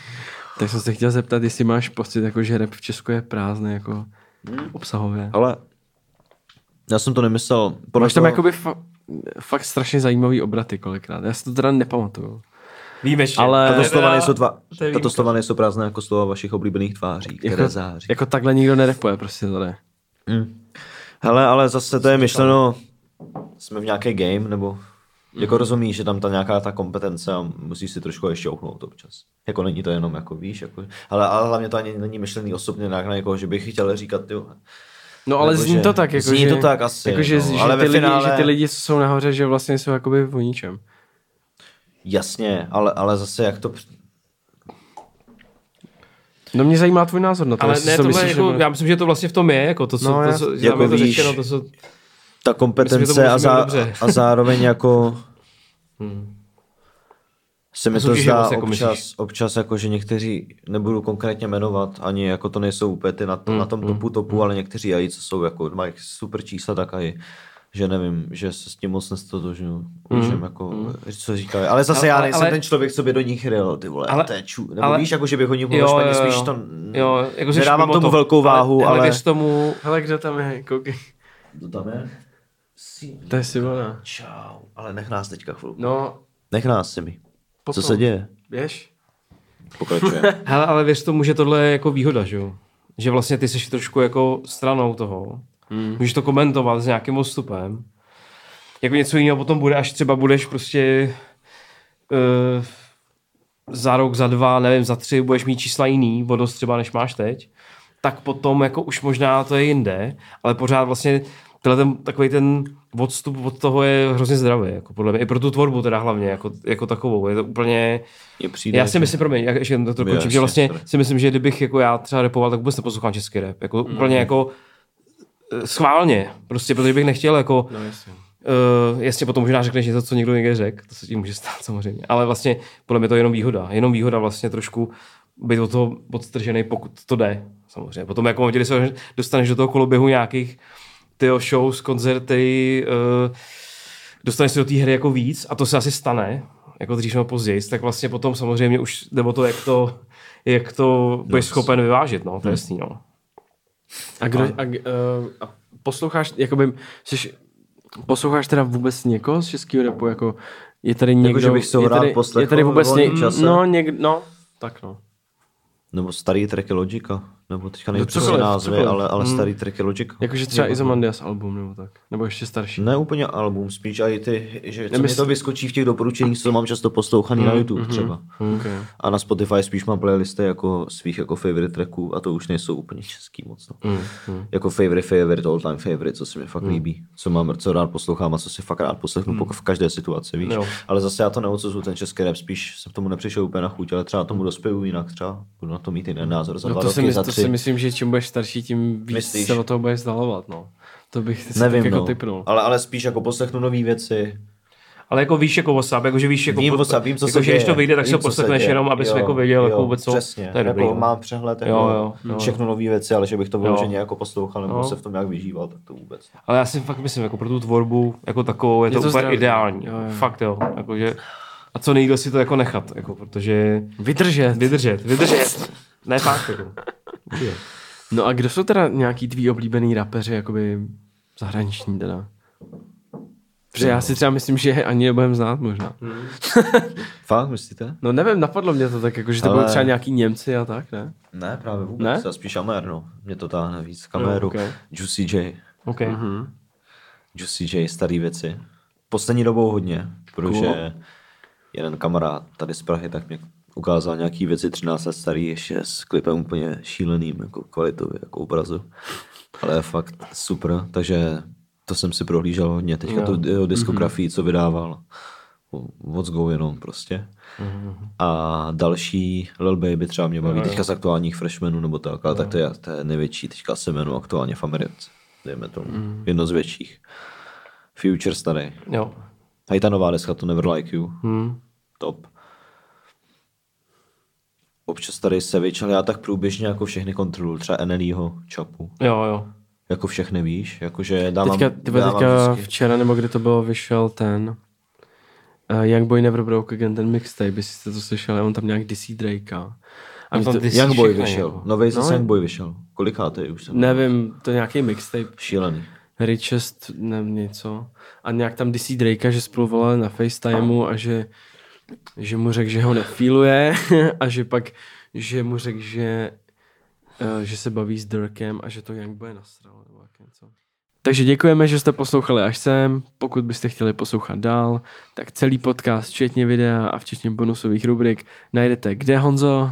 tak jsem se chtěl zeptat, jestli máš pocit, jako, že rap v Česku je prázdný jako obsahově. Ale já jsem to nemyslel. Podle Máš tam toho- jakoby fa- fakt strašně zajímavý obraty kolikrát. Já si to teda nepamatuju. Výjimečně. Ale- Tato To slova, nejsou dva, to je tato slova nejsou prázdné jako slova vašich oblíbených tváří, které Jako, září. jako takhle nikdo nerepuje prostě tady. Mm. Hele, ale zase to je myšleno, jsme v nějaké game, nebo jako rozumíš, že tam ta nějaká ta kompetence a musíš si trošku ještě šťouchnout občas. Jako není to jenom jako víš, jako, ale, ale hlavně to ani není myšlený osobně nějak na někoho, že bych chtěl říkat, ty No ale Nebo zní že- to tak, jako zní že, to tak asi, jako, že, no, že, ale ty lidi, finále- že ty lidi, co jsou nahoře, že vlastně jsou jakoby o ničem. jasně, ale, ale zase jak to, No mě zajímá tvůj názor na to. Ale ne, si to myslíš, jako, nebo- já myslím, že to vlastně v tom je, jako to, co, No, to, já- co jako jako to víš, řečeno, to, co, ta kompetence Myslím, že a, zá, a zároveň jako se mi to zdá jako občas, myslíš? občas jako, že někteří, nebudu konkrétně jmenovat, ani jako to nejsou úplně ty na, to, Hmm, na tom topu topu, ale někteří aj, co jsou jako, mají super čísla, tak aj, že nevím, že se s tím moc nestotožňuji, můžem jako, co říkají. Ale zase Ale- já ale- nejsem ale- ten člověk, co by do nich ryl, ty vole, Ale- čů. Nebo ale- víš, jako, že bych o nich mluvil Jo, špatně, spíš to, jo, jako nedávám tomu to. velkou váhu, ale... ale věř tomu, Hele, kdo tam je? Koukej. To tam je? To je Simona. Čau, ale nech nás teďka chvilku. No, Nech nás si mi. Co Potom. se děje? běž. Pokračuje. hele, ale věř tomu, že tohle je jako výhoda, že jo? Že vlastně ty jsi trošku jako stranou toho. Hmm. Můžeš to komentovat s nějakým odstupem. Jako něco jiného potom bude, až třeba budeš prostě uh, za rok, za dva, nevím, za tři budeš mít čísla jiný, o dost třeba než máš teď, tak potom jako už možná to je jinde, ale pořád vlastně tenhle ten, takový ten odstup od toho je hrozně zdravý, jako podle mě, i pro tu tvorbu teda hlavně, jako, jako takovou, je to úplně, Mně přijde, já si myslím, promiň, jak ještě to, končím, že vlastně si myslím, že kdybych jako já třeba repoval, tak vůbec neposlouchám český rap, jako mm. úplně jako eh, schválně, prostě, protože bych nechtěl jako, No jasně. Uh, jasně potom možná řekneš něco, co někdo někde řekl, to se tím může stát samozřejmě, ale vlastně podle mě to je jenom výhoda, jenom výhoda vlastně trošku být od toho odstržený, pokud to jde, samozřejmě. Potom jako v momentě, kdy se dostaneš do toho koloběhu nějakých tyho shows, koncerty, uh, dostaneš se do té hry jako víc a to se asi stane, jako dřív nebo později, tak vlastně potom samozřejmě už jde o to, jak to, jak to budeš schopen vyvážit, no, to je jasný, no. A, kdo, a, uh, a posloucháš, jakoby, jsi, posloucháš teda vůbec někoho z českého rapu, jako je tady někdo, že bych ho je tady, je tady vůbec čase? no, něk, no, tak no. Nebo starý tracky Logika, nebo teďka nejsou přesně cokoliv, názvy, cokoliv. ale, ale starý tracky Logika. Jakože třeba Izomandias album nebo tak, nebo ještě starší. Ne úplně album, spíš i ty, že co mi Nemysl- to vyskočí v těch doporučeních, co mám často poslouchaný na YouTube třeba. Okay. A na Spotify spíš mám playlisty jako svých jako favorite tracků a to už nejsou úplně český moc. No. Jako favorite, favorite, all time favorite, co se mi fakt líbí. Co mám, co rád poslouchám a co si fakt rád poslechnu mm. v každé situaci, víš. Jo. Ale zase já to neodsuzuju ten český rap, spíš jsem tomu nepřišel úplně na chuť, ale třeba tomu dospěju jinak, třeba budu na to mít jiný názor za No dva roky, za tři. Si myslím, že čím budeš starší, tím víc Myslíš? se o toho budeš vzdalovat, no. To bych si Nevím, tak jako no. typnul. ale, ale spíš jako poslechnu nové věci, Ale jako víš jako WhatsApp, jako že víš jako... Vím, WhatsApp, vím, co jako, se že když to vyjde, tak vím, se poslechneš jenom, abys Jo, jako věděl, jo, jako vůbec co. Přesně, To je dobrý, jako no. mám přehled, jako Jo, jo, jo. všechno nové věci, ale že bych to vyloženě jako poslouchal nebo Jo. se v tom nějak vyžíval, tak to vůbec. Ale já si fakt myslím, jako pro tu tvorbu jako takovou je, Je to, to úplně zdravý. ideální. Jo, jo. Fakt jo. Jako, že, a co nejdíl si to jako nechat, jako, protože Vydržet. vydržet, vydržet. Ne fakt, jako. No a kdo jsou teda nějaký tví oblíbený rapeři, jakoby zahraniční teda? Protože já si třeba myslím, že je ani nebudem znát možná. Fakt, myslíte? No nevím, napadlo mě to tak, jako, že to Ale- budou třeba nějaký Němci a tak, ne? Ne, právě vůbec. Ne? Já spíš Amer, no. Mě to táhne víc. Kameru, Jo, ok. Juicy J. OK. Mhm. Juicy J, starý věci. Poslední dobou hodně, protože Cool. jeden kamarád tady z Prahy tak mě ukázal nějaký věci 13 let starý, ještě s klipem úplně šíleným, jako kvalitově, jako obrazu. Ale je fakt super, takže to jsem si prohlížel hodně. Teďka Jo. tu jeho diskografii, co vydával. What's going on prostě. A další Lil Baby třeba mě baví teďka z aktuálních freshmanů nebo tak, ale tak to je, to je největší teďka semenu aktuálně v Americe. Dejme tomu. Jedno z větších. Future starý. Jo. A i ta nová deska, to Never Like You. Hmm. Top. Občas tady Savage, ale já tak průběžně jako všechny kontrolu, třeba NLEho, Chapu. Jo, jo. Jako všechny víš, jakože dávám, Teďka, tyba, dávám teďka vždycky. včera, nebo kdy to bylo, vyšel ten uh, Young Boy Never Broke Again, ten mixtape, jestli jste to slyšeli, on tam nějak disí Drakea. A tam to, Young Boy vyšel, jako. nový zase No. Young Boy vyšel. Kolikátý už jsem? nevím, to je nějaký mixtape, Šílený. Richest, nevím něco. A nějak tam disí Drakea, že spolu volali na FaceTimeu a že, že mu řekl, že ho nefíluje a že pak, že mu řekl, že, uh, že se baví s Dirkem a že to Young Boy nasral. Nebo jak něco. Takže děkujeme, že jste poslouchali až sem. Pokud byste chtěli poslouchat dál, tak celý podcast, včetně videa a včetně bonusových rubrik, najdete kde, Honzo?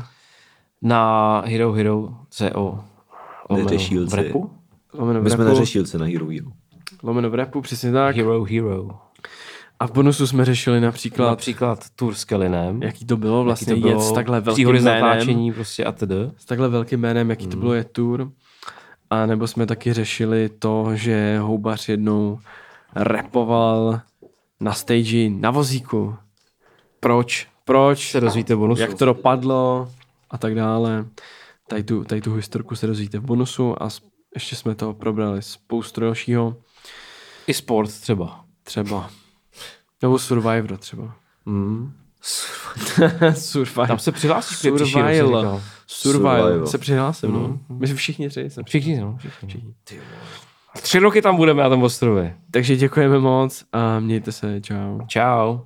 Na Hero Hero CO. lomeno v repu? Lomeno v My jsme na Hero Hero. Lomeno v repu, přesně tak. Hero Hero. A v bonusu jsme řešili například, Například tour s Kellinem. jaký to bylo vlastně to jet bylo, s takhle velkým jménem. prostě a td. S takhle velkým jménem, jaký to bylo je tour. A nebo jsme taky řešili to, že Houbař jednou repoval na stage na vozíku. Proč? Proč? Se dozvíte v bonusu. Jak to dopadlo a tak dále. Tady tu, tady tu historku se dozvíte v bonusu a ještě jsme to probrali spoustu dalšího. I sport třeba. Třeba. Nebo Survivor třeba. Mm. Survivor. Tam se přihlásíš Survival. říkal. Survival. Survival. Se přihlásil, no. My všichni tři. se Všichni, no. Všichni. Tři roky tam budeme na tom ostrově. Takže děkujeme moc a mějte se, čau. Čau.